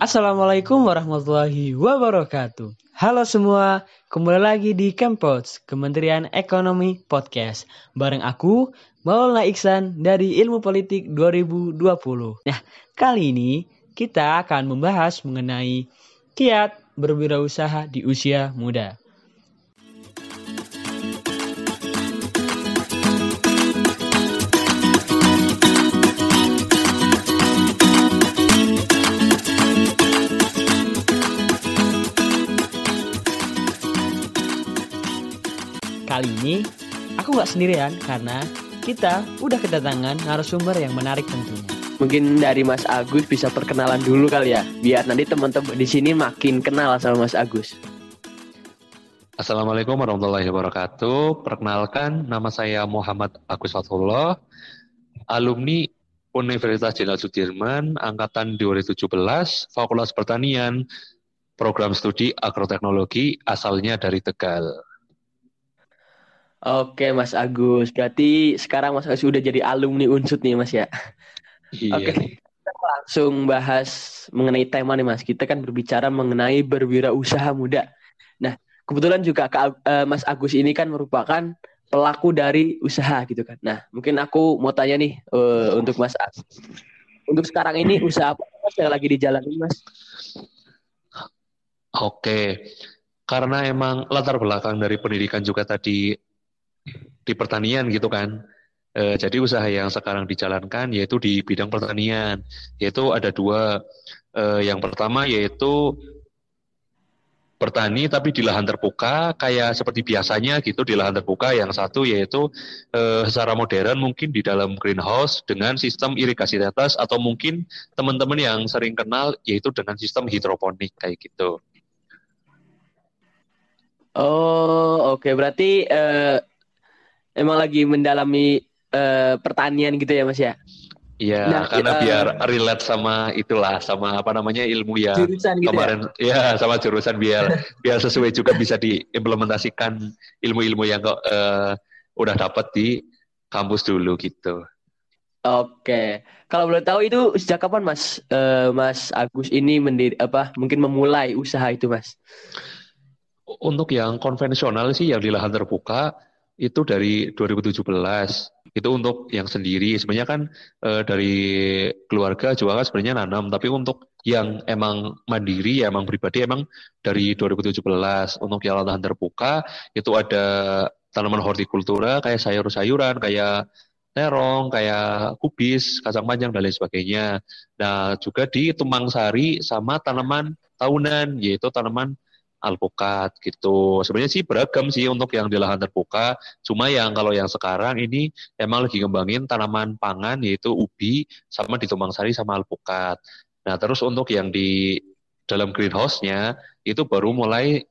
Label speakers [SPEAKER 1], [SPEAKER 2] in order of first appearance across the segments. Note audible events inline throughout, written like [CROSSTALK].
[SPEAKER 1] Assalamualaikum warahmatullahi wabarakatuh. Halo semua, kembali lagi di Kempots, Kementerian Ekonomi Podcast. Bareng aku, Maulana Iksan dari Ilmu Politik 2020. Nah, kali ini kita akan membahas mengenai kiat berwirausaha di usia muda. Kali ini aku nggak sendirian karena kita udah kedatangan narasumber yang menarik tentunya.
[SPEAKER 2] Mungkin dari Mas Agus bisa perkenalan dulu kali ya, biar nanti teman-teman di sini makin kenal sama Mas Agus.
[SPEAKER 3] Assalamualaikum warahmatullahi wabarakatuh. Perkenalkan, nama saya Muhammad Agus Fatullah, alumni Universitas Jenderal Sudirman, angkatan 2017, Fakultas Pertanian, program studi agroteknologi, asalnya dari Tegal.
[SPEAKER 2] Oke Mas Agus, berarti sekarang Mas Agus udah jadi alumni unsut nih Mas ya.
[SPEAKER 3] Iya.
[SPEAKER 2] Oke, kita langsung bahas mengenai tema nih Mas. Kita kan berbicara mengenai berwirausaha muda. Nah, kebetulan juga Kak, eh, Mas Agus ini kan merupakan pelaku dari usaha gitu kan. Nah, mungkin aku mau tanya nih eh, untuk Mas Agus. Untuk sekarang ini usaha apa Mas yang lagi dijalani Mas?
[SPEAKER 3] Oke, karena emang latar belakang dari pendidikan juga tadi di pertanian gitu kan. Eh, jadi usaha yang sekarang dijalankan yaitu di bidang pertanian, yaitu ada dua. Eh, yang pertama yaitu bertani tapi di lahan terbuka kayak seperti biasanya gitu di lahan terbuka. Yang satu yaitu eh, secara modern mungkin di dalam greenhouse dengan sistem irigasi tetes atau mungkin teman-teman yang sering kenal yaitu dengan sistem hidroponik kayak gitu.
[SPEAKER 2] Oh, oke. Berarti eh, emang lagi mendalami eh, pertanian gitu ya Mas ya?
[SPEAKER 3] Iya,
[SPEAKER 2] Nah,
[SPEAKER 3] karena
[SPEAKER 2] kita-
[SPEAKER 3] biar relate sama itulah, sama apa namanya ilmu yang
[SPEAKER 2] Jurusan gitu ya?
[SPEAKER 3] kemarin, ya sama jurusan biar [LAUGHS] biar sesuai juga bisa diimplementasikan ilmu-ilmu yang kok eh, udah dapat di kampus dulu gitu.
[SPEAKER 2] Oke. Kalau boleh tahu itu sejak kapan Mas eh, Mas Agus ini mendiri apa mungkin memulai usaha itu Mas?
[SPEAKER 3] Untuk yang konvensional sih yang di lahan terbuka itu dari 2017. Itu untuk yang sendiri. Sebenarnya kan eh, dari keluarga juga kan sebenarnya nanam, tapi untuk yang emang mandiri, ya emang pribadi emang dari 2017. Untuk yang lahan terbuka itu ada tanaman hortikultura kayak sayur-sayuran, kayak terong, kayak kubis, kacang panjang dan lain sebagainya. Nah, juga di Tumpang Sari sama tanaman tahunan yaitu tanaman alpukat gitu. Sebenarnya sih beragam sih untuk yang di lahan terbuka. Cuma yang kalau yang sekarang ini emang lagi ngembangin tanaman pangan yaitu ubi sama di Tumpang Sari sama alpukat. Nah, terus untuk yang di dalam greenhouse-nya itu baru mulai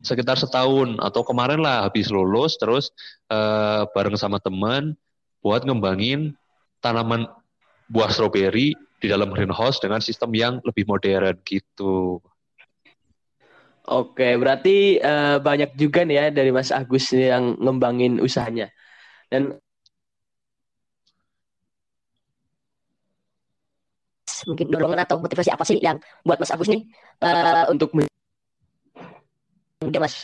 [SPEAKER 3] sekitar setahun atau kemarin lah habis lulus terus eh, bareng sama teman buat ngembangin tanaman buah stroberi di dalam greenhouse dengan sistem yang lebih modern gitu.
[SPEAKER 2] Oke, berarti eh, banyak juga nih ya dari Mas Agus yang ngembangin usahanya. Dan
[SPEAKER 4] mungkin dorongan atau motivasi apa sih yang buat Mas Agus nih eh,
[SPEAKER 2] untuk
[SPEAKER 4] udah Mas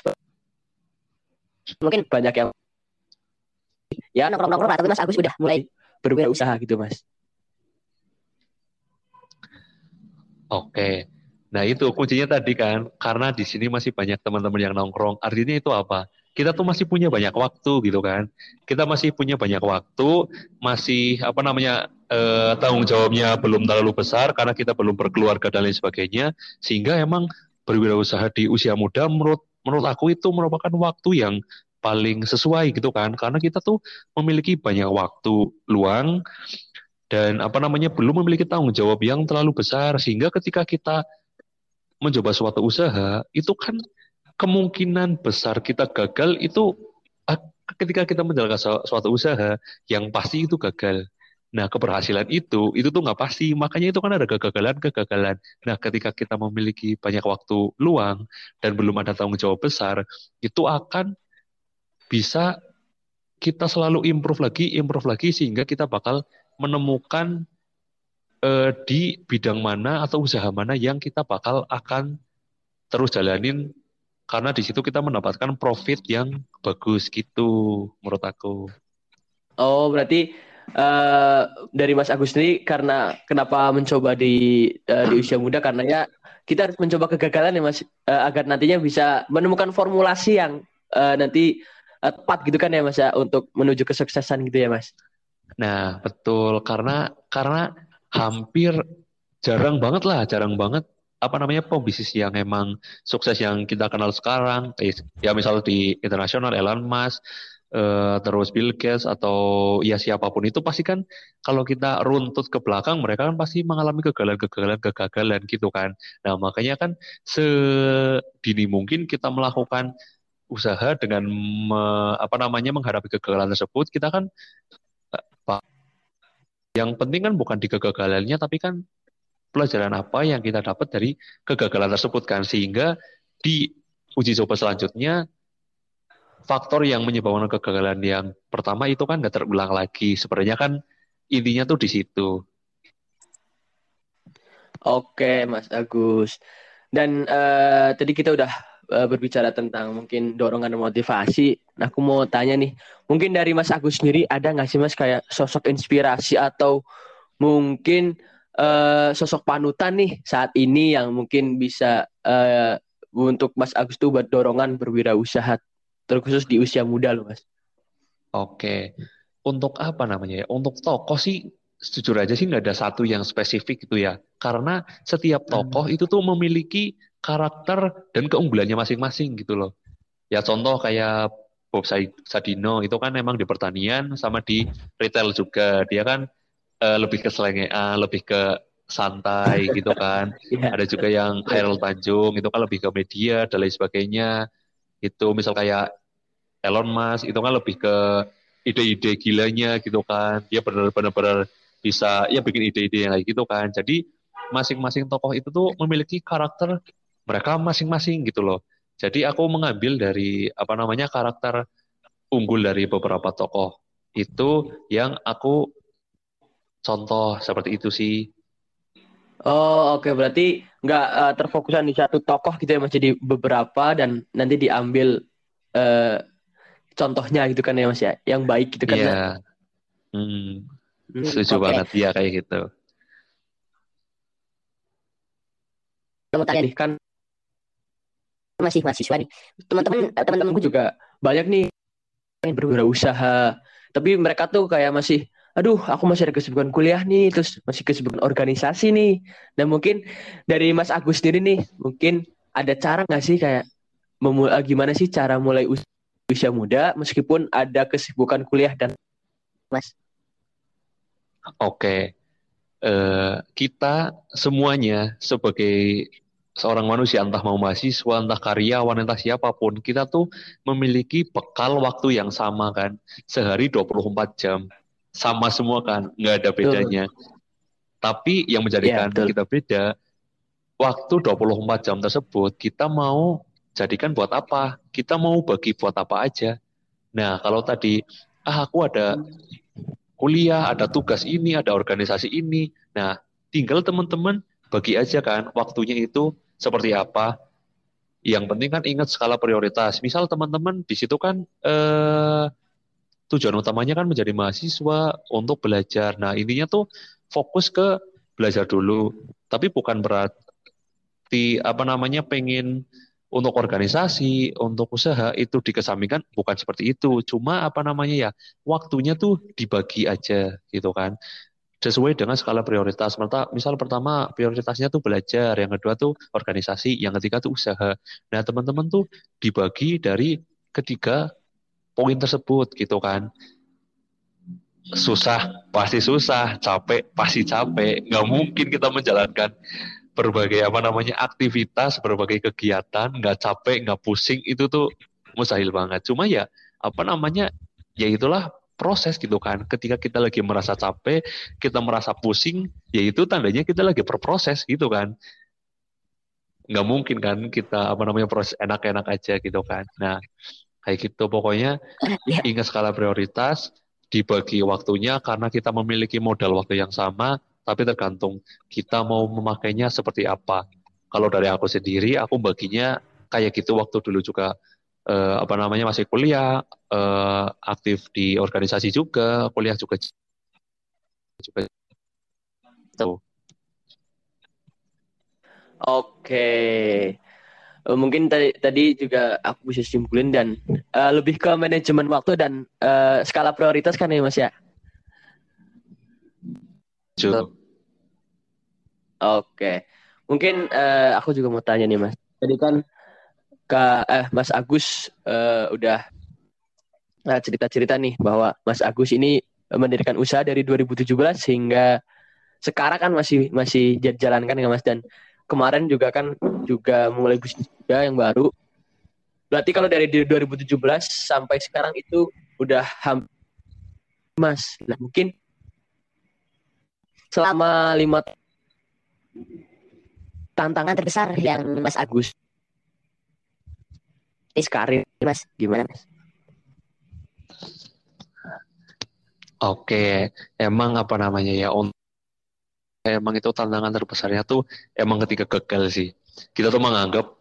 [SPEAKER 4] mungkin
[SPEAKER 2] banyak yang
[SPEAKER 4] ya nongkrong-nongkrong tapi Mas Agus udah mulai
[SPEAKER 2] berwirausaha gitu Mas.
[SPEAKER 3] Oke. Nah, itu kuncinya tadi kan, karena di sini masih banyak teman-teman yang nongkrong. Artinya itu apa? Kita tuh masih punya banyak waktu gitu kan. Kita masih punya banyak waktu, masih apa namanya eh, tanggung jawabnya belum terlalu besar karena kita belum berkeluarga dan lain sebagainya. Sehingga emang berwirausaha di usia muda menurut menurut aku itu merupakan waktu yang paling sesuai gitu kan. Karena kita tuh memiliki banyak waktu luang dan apa namanya belum memiliki tanggung jawab yang terlalu besar sehingga ketika kita mencoba suatu usaha itu kan kemungkinan besar kita gagal itu ah, ketika kita menjalankan su- suatu usaha yang pasti itu gagal. Nah, keberhasilan itu itu tuh nggak pasti, makanya itu kan ada kegagalan-kegagalan. Nah, ketika kita memiliki banyak waktu luang dan belum ada tanggung jawab besar, itu akan bisa kita selalu improve lagi, improve lagi sehingga kita bakal menemukan eh, di bidang mana atau usaha mana yang kita bakal akan terus jalanin karena di situ kita mendapatkan profit yang bagus gitu menurut aku.
[SPEAKER 2] Oh, berarti eh, dari Mas Agus sendiri karena kenapa mencoba di eh, di usia muda karena ya kita harus mencoba kegagalan ya Mas eh, agar nantinya bisa menemukan formulasi yang eh, nanti eh, tepat gitu kan ya Mas ya untuk menuju kesuksesan gitu ya Mas.
[SPEAKER 3] Nah, betul karena karena hampir jarang banget lah, jarang banget apa namanya pembisnis yang emang sukses yang kita kenal sekarang, eh, ya misal di internasional Elon Musk, eh, terus Bill Gates atau ya siapa pun itu pasti kan kalau kita runtut ke belakang mereka kan pasti mengalami kegagalan-kegagalan kegagalan gitu kan. Nah makanya kan sedini mungkin kita melakukan usaha dengan me- apa namanya menghadapi kegagalan tersebut kita kan yang penting kan bukan di kegagalannya tapi kan pelajaran apa yang kita dapat dari kegagalan tersebut kan? Sehingga di uji coba selanjutnya faktor yang menyebabkan kegagalan yang pertama itu kan nggak terulang lagi. Sebenarnya kan intinya tuh di situ.
[SPEAKER 2] Oke, Mas Agus. Dan eh, tadi kita udah eh, berbicara tentang mungkin dorongan dan motivasi. Nah, aku mau tanya nih, mungkin dari Mas Agus sendiri ada nggak sih Mas kayak sosok inspirasi atau mungkin eh, sosok panutan nih saat ini yang mungkin bisa eh, untuk Mas Agus tuh buat dorongan berwirausaha, terkhusus di usia muda loh, Mas.
[SPEAKER 3] Oke, untuk apa namanya ya? Untuk tokoh sih, jujur aja sih nggak ada satu yang spesifik gitu ya. Karena setiap tokoh itu tuh memiliki karakter dan keunggulannya masing-masing gitu loh. Ya contoh kayak Bob Sa- Sadino itu kan emang di pertanian sama di retail juga. Dia kan eh, lebih ke selengean, lebih ke santai gitu kan.
[SPEAKER 2] Iya.
[SPEAKER 3] Ada juga yang Hairul Tanjung itu kan lebih ke media dan lain sebagainya. Itu misal kayak Elon Musk itu kan lebih ke ide-ide gilanya gitu kan. Dia benar-benar bisa ya bikin ide-ide yang kayak gitu kan. Jadi masing-masing tokoh itu tuh memiliki karakter mereka masing-masing gitu loh. Jadi aku mengambil dari apa namanya karakter unggul dari beberapa tokoh itu yang aku contoh seperti itu sih.
[SPEAKER 2] Oh, oke. Berarti nggak eh, terfokusan di satu tokoh gitu ya, Mas. Jadi beberapa dan nanti diambil eh, contohnya gitu kan ya, Mas ya. Yang baik gitu kan.
[SPEAKER 3] Iya. Hmm,
[SPEAKER 2] Hmm,
[SPEAKER 3] setuju
[SPEAKER 4] oke.
[SPEAKER 3] banget ya kayak gitu.
[SPEAKER 4] Tanya
[SPEAKER 2] Jadi kan
[SPEAKER 4] masih mahasiswa nih. Teman-teman eh, teman-temanku
[SPEAKER 2] juga banyak nih yang berwirausaha. Tapi mereka tuh kayak masih, aduh, aku masih ada kesibukan kuliah nih, terus masih kesibukan organisasi nih. Dan mungkin dari Mas Agus sendiri nih, mungkin ada cara nggak sih kayak memu- eh, gimana sih cara mulai us- usia muda meskipun ada kesibukan kuliah dan
[SPEAKER 4] Mas.
[SPEAKER 3] Oke, Eh, kita semuanya sebagai seorang manusia, entah mau mahasiswa, entah karyawan, entah siapa pun, kita tuh memiliki bekal waktu yang sama kan, sehari 24 jam, sama semua kan, nggak ada bedanya. Tapi yang menjadikan
[SPEAKER 2] betul.
[SPEAKER 3] kita beda, waktu 24 jam tersebut kita mau jadikan buat apa? Kita mau bagi buat apa aja. Nah, kalau tadi, ah aku ada kuliah, ada tugas ini, ada organisasi ini. Nah, tinggal teman-teman bagi aja kan waktunya itu seperti apa. Yang penting kan ingat skala prioritas. Misal teman-teman di situ kan eh, tujuan utamanya kan menjadi mahasiswa untuk belajar. Nah, intinya tuh fokus ke belajar dulu. Tapi bukan berarti apa namanya pengen untuk organisasi, untuk usaha itu dikesampingkan bukan seperti itu. Cuma apa namanya ya, waktunya tuh dibagi aja gitu kan. Sesuai dengan skala prioritas. Misal pertama prioritasnya tuh belajar, yang kedua tuh organisasi, yang ketiga tuh usaha. Nah, teman-teman tuh dibagi dari ketiga poin tersebut gitu kan. Susah, pasti susah, capek, pasti capek. Nggak mungkin kita menjalankan berbagai apa namanya aktivitas, berbagai kegiatan, nggak capek, nggak pusing, itu tuh mustahil banget. Cuma ya apa namanya, ya itulah proses gitu kan. Ketika kita lagi merasa capek, kita merasa pusing, ya itu tandanya kita lagi berproses gitu kan. Nggak mungkin kan kita apa namanya proses enak-enak aja gitu kan. Nah, kayak gitu pokoknya [CLEARS THROAT]
[SPEAKER 4] Ya.
[SPEAKER 3] ingat skala prioritas, dibagi waktunya karena kita memiliki modal waktu yang sama, tapi tergantung kita mau memakainya seperti apa. Kalau dari aku sendiri, aku baginya kayak gitu waktu dulu juga uh, apa namanya masih kuliah, uh, aktif di organisasi juga, kuliah juga juga
[SPEAKER 2] tuh. Oke. Uh, mungkin tadi tadi juga aku bisa simpulin dan uh, lebih ke manajemen waktu dan uh, skala prioritas kan ya Mas ya.
[SPEAKER 3] Oke.
[SPEAKER 2] Oke. Mungkin uh, aku juga mau tanya nih Mas. Tadi kan Kak eh Mas Agus uh, udah cerita-cerita nih bahwa Mas Agus ini mendirikan usaha dari 2017 hingga sekarang kan masih masih jalankan ya Mas dan kemarin juga kan juga mulai bisnis juga yang baru. Berarti kalau dari 2017 sampai sekarang itu udah hampir Mas. Nah, mungkin selama lima
[SPEAKER 4] tantangan terbesar yang Mas Agus karir Mas gimana Mas?
[SPEAKER 3] Oke, emang apa namanya ya? emang itu tantangan terbesarnya tuh emang ketika gagal sih. Kita tuh menganggap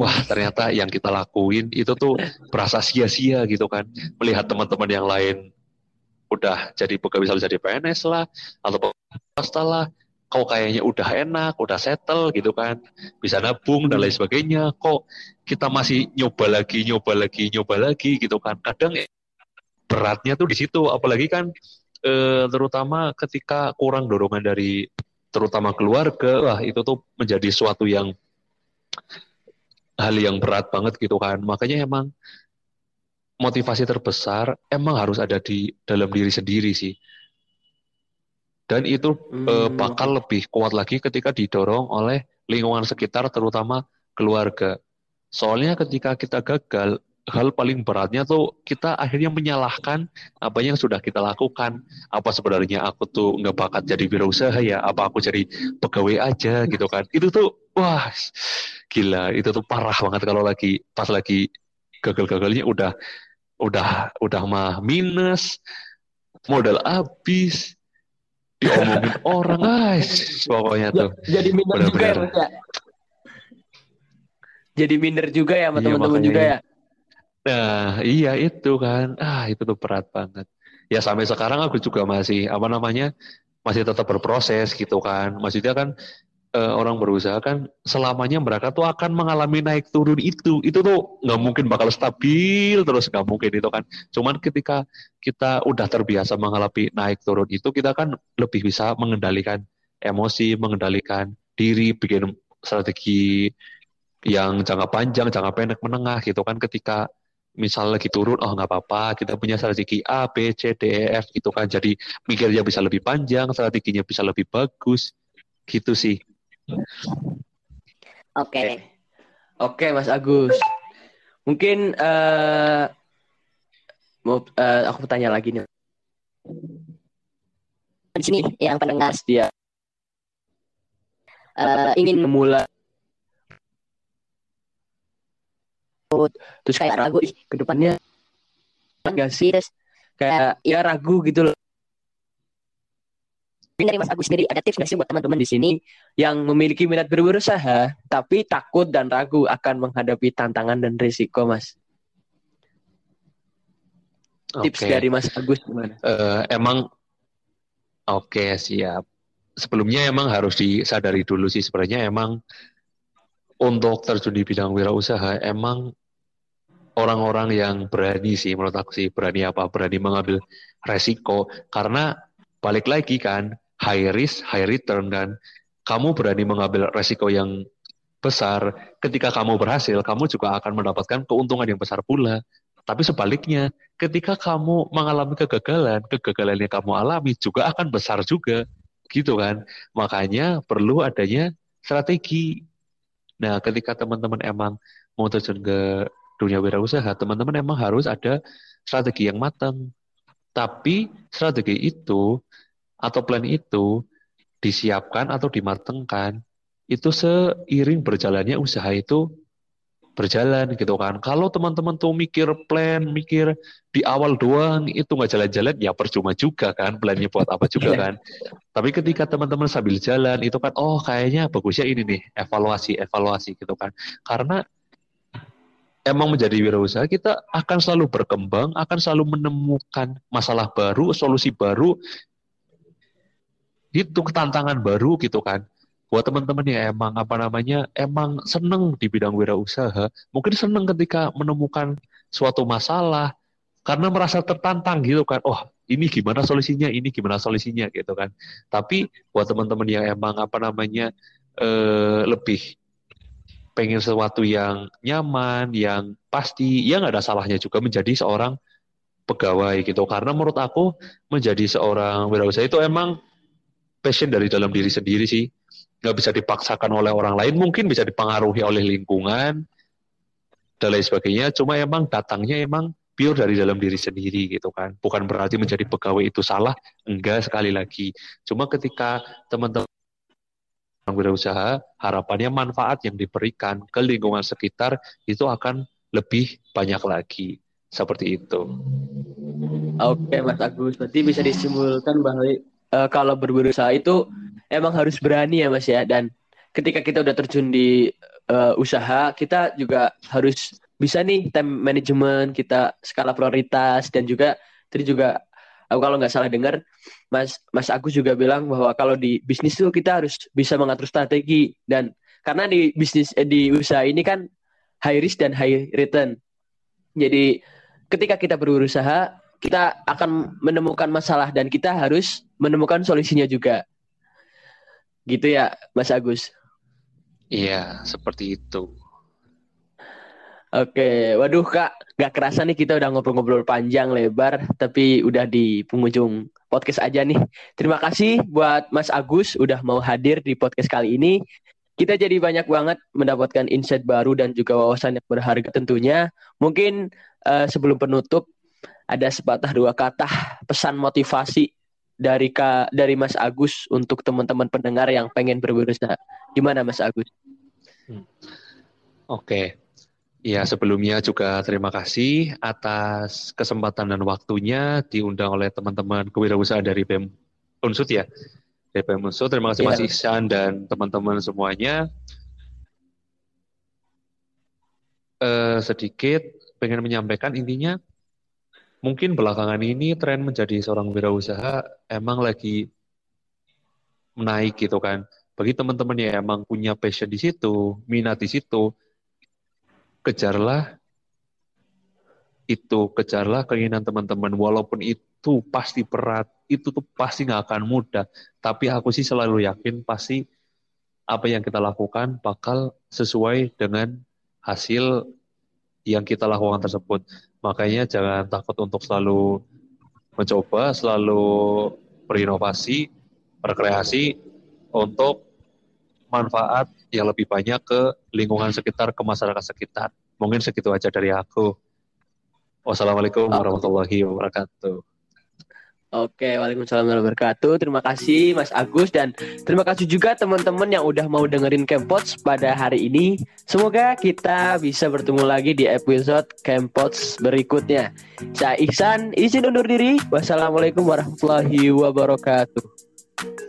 [SPEAKER 3] wah ternyata yang kita lakuin itu tuh berasa sia-sia gitu kan. Melihat teman-teman yang lain udah jadi pegawai bisa jadi PNS lah atau swasta lah kau kayaknya udah enak, udah settle gitu kan, bisa nabung dan lain sebagainya. Kok kita masih nyoba lagi, nyoba lagi, nyoba lagi gitu kan. Kadang beratnya tuh di situ, apalagi kan eh, terutama ketika kurang dorongan dari terutama keluarga, wah itu tuh menjadi suatu yang hal yang berat banget gitu kan. Makanya emang motivasi terbesar emang harus ada di dalam diri sendiri sih. Dan itu hmm. eh, bakal lebih kuat lagi ketika didorong oleh lingkungan sekitar terutama keluarga. Soalnya ketika kita gagal, hal paling beratnya tuh kita akhirnya menyalahkan apa yang sudah kita lakukan. Apa sebenarnya aku tuh nggak bakat jadi wirausaha ya? Apa aku jadi pegawai aja gitu kan? Itu tuh wah gila, itu tuh parah banget kalau lagi pas lagi gagal-gagalnya udah udah udah mah minus modal habis diomongin [LAUGHS] orang guys pokoknya tuh
[SPEAKER 2] jadi minder juga ya, ya jadi minder juga ya sama iya, teman-teman juga ya
[SPEAKER 3] Nah, iya itu kan. Ah, itu tuh berat banget. Ya sampai sekarang aku juga masih apa namanya? masih tetap berproses gitu kan. Maksudnya kan eh, orang berusaha kan selamanya mereka tuh akan mengalami naik turun itu. Itu tuh nggak mungkin bakal stabil terus nggak mungkin itu kan. Cuman ketika kita udah terbiasa mengalami naik turun itu kita kan lebih bisa mengendalikan emosi, mengendalikan diri, bikin strategi yang jangka panjang, jangka pendek, menengah gitu kan ketika misal lagi turun, oh nggak apa-apa, kita punya strategi A, B, C, D, E, F gitu kan. Jadi mikirnya bisa lebih panjang, strateginya bisa lebih bagus, gitu sih.
[SPEAKER 2] Oke, okay. oke okay, Mas Agus. Mungkin uh, mau uh, aku bertanya lagi nih.
[SPEAKER 4] Di sini yang pendengar
[SPEAKER 2] dia uh, ingin memulai terus kayak ragu ih ke depannya enggak sih terus kayak ya ragu gitu loh
[SPEAKER 4] dari Mas Agus sendiri ada tips nggak sih buat teman-teman di sini
[SPEAKER 2] yang memiliki minat berwirausaha tapi takut dan ragu akan menghadapi tantangan dan risiko Mas tips okay. dari Mas Agus gimana?
[SPEAKER 3] Uh, emang oke okay, siap sebelumnya emang harus disadari dulu sih sebenarnya emang untuk terjun di bidang wirausaha emang orang-orang yang berani sih menurut aku sih berani apa berani mengambil resiko karena balik lagi kan high risk high return kan kamu berani mengambil resiko yang besar. Ketika kamu berhasil kamu juga akan mendapatkan keuntungan yang besar pula. Tapi sebaliknya ketika kamu mengalami kegagalan kegagalan yang kamu alami juga akan besar juga. Gitu kan? Makanya perlu adanya strategi. Nah ketika teman-teman emang mau terjun ke dunia wirausaha, teman-teman emang harus ada strategi yang matang. Tapi strategi itu atau plan itu disiapkan atau dimatengkan itu seiring berjalannya usaha itu berjalan gitu kan. Kalau teman-teman tuh mikir plan, mikir di awal doang itu nggak jalan-jalan, ya percuma juga kan, plannya buat apa juga
[SPEAKER 2] Iya.
[SPEAKER 3] kan. Tapi ketika teman-teman sambil jalan itu kan, oh kayaknya bagusnya ini nih, evaluasi, evaluasi gitu kan. Karena emang menjadi wirausaha kita akan selalu berkembang, akan selalu menemukan masalah baru, solusi baru, itu tantangan baru gitu kan. Buat teman-teman yang emang apa namanya emang seneng di bidang wirausaha mungkin seneng ketika menemukan suatu masalah karena merasa tertantang gitu kan. Oh ini gimana solusinya ini gimana solusinya gitu kan. Tapi buat teman-teman yang emang apa namanya eh, lebih pengen sesuatu yang nyaman yang pasti ya nggak ada salahnya juga menjadi seorang pegawai gitu. Karena menurut aku menjadi seorang wirausaha itu emang passion dari dalam diri sendiri sih. Nggak bisa dipaksakan oleh orang lain. Mungkin bisa dipengaruhi oleh lingkungan dan lain sebagainya. Cuma emang datangnya emang pure dari dalam diri sendiri gitu kan. Bukan berarti menjadi pegawai itu salah. Enggak sekali lagi. Cuma ketika teman-teman berusaha harapannya manfaat yang diberikan ke lingkungan sekitar itu akan lebih banyak lagi. Seperti itu.
[SPEAKER 2] Oke Mas Agus, berarti bisa disimpulkan bahwa eh, kalau berberusaha itu emang harus berani ya Mas ya. Dan ketika kita udah terjun di eh, usaha, kita juga harus bisa nih time management, kita skala prioritas dan juga tadi juga aku kalau nggak salah dengar Mas Mas Agus juga bilang bahwa kalau di bisnis itu kita harus bisa mengatur strategi dan karena di bisnis eh, di usaha ini kan high risk dan high return. Jadi ketika kita berusaha kita akan menemukan masalah dan kita harus menemukan solusinya juga. Gitu ya, Mas Agus.
[SPEAKER 3] iya seperti itu
[SPEAKER 2] Oke, waduh Kak, gak kerasa nih kita udah ngobrol-ngobrol panjang lebar, tapi udah di penghujung podcast aja nih. Terima kasih buat Mas Agus udah mau hadir di podcast kali ini. Kita jadi banyak banget mendapatkan insight baru dan juga wawasan yang berharga tentunya. Mungkin eh, sebelum penutup ada sepatah dua kata pesan motivasi dari Kak dari Mas Agus untuk teman-teman pendengar yang pengen berusaha. Gimana Mas Agus?
[SPEAKER 3] Oke. Ya, sebelumnya juga terima kasih atas kesempatan dan waktunya diundang oleh teman-teman kewirausahaan dari BEM Unsut ya. Dari BEM Unsut, terima kasih
[SPEAKER 2] Iya.
[SPEAKER 3] Mas Ihsan dan teman-teman semuanya. Eh, sedikit pengen menyampaikan intinya mungkin belakangan ini tren menjadi seorang wirausaha emang lagi menaik gitu kan. Bagi teman-teman yang emang punya passion di situ, minat di situ, kejarlah itu, kejarlah keinginan teman-teman. Walaupun itu pasti berat, itu tuh pasti nggak akan mudah. Tapi aku sih selalu yakin pasti apa yang kita lakukan bakal sesuai dengan hasil yang kita lakukan tersebut. Makanya jangan takut untuk selalu mencoba, selalu berinovasi, berkreasi untuk manfaat yang lebih banyak ke lingkungan sekitar, ke masyarakat sekitar. Mungkin segitu aja dari aku. Wassalamualaikum warahmatullahi wabarakatuh.
[SPEAKER 2] Oke, Waalaikumsalam warahmatullahi wabarakatuh. Terima kasih Mas Agus dan terima kasih juga teman-teman yang udah mau dengerin Campots pada hari ini. Semoga kita bisa bertemu lagi di episode Campots berikutnya. Saya Ihsan, izin undur diri. Wassalamualaikum warahmatullahi wabarakatuh.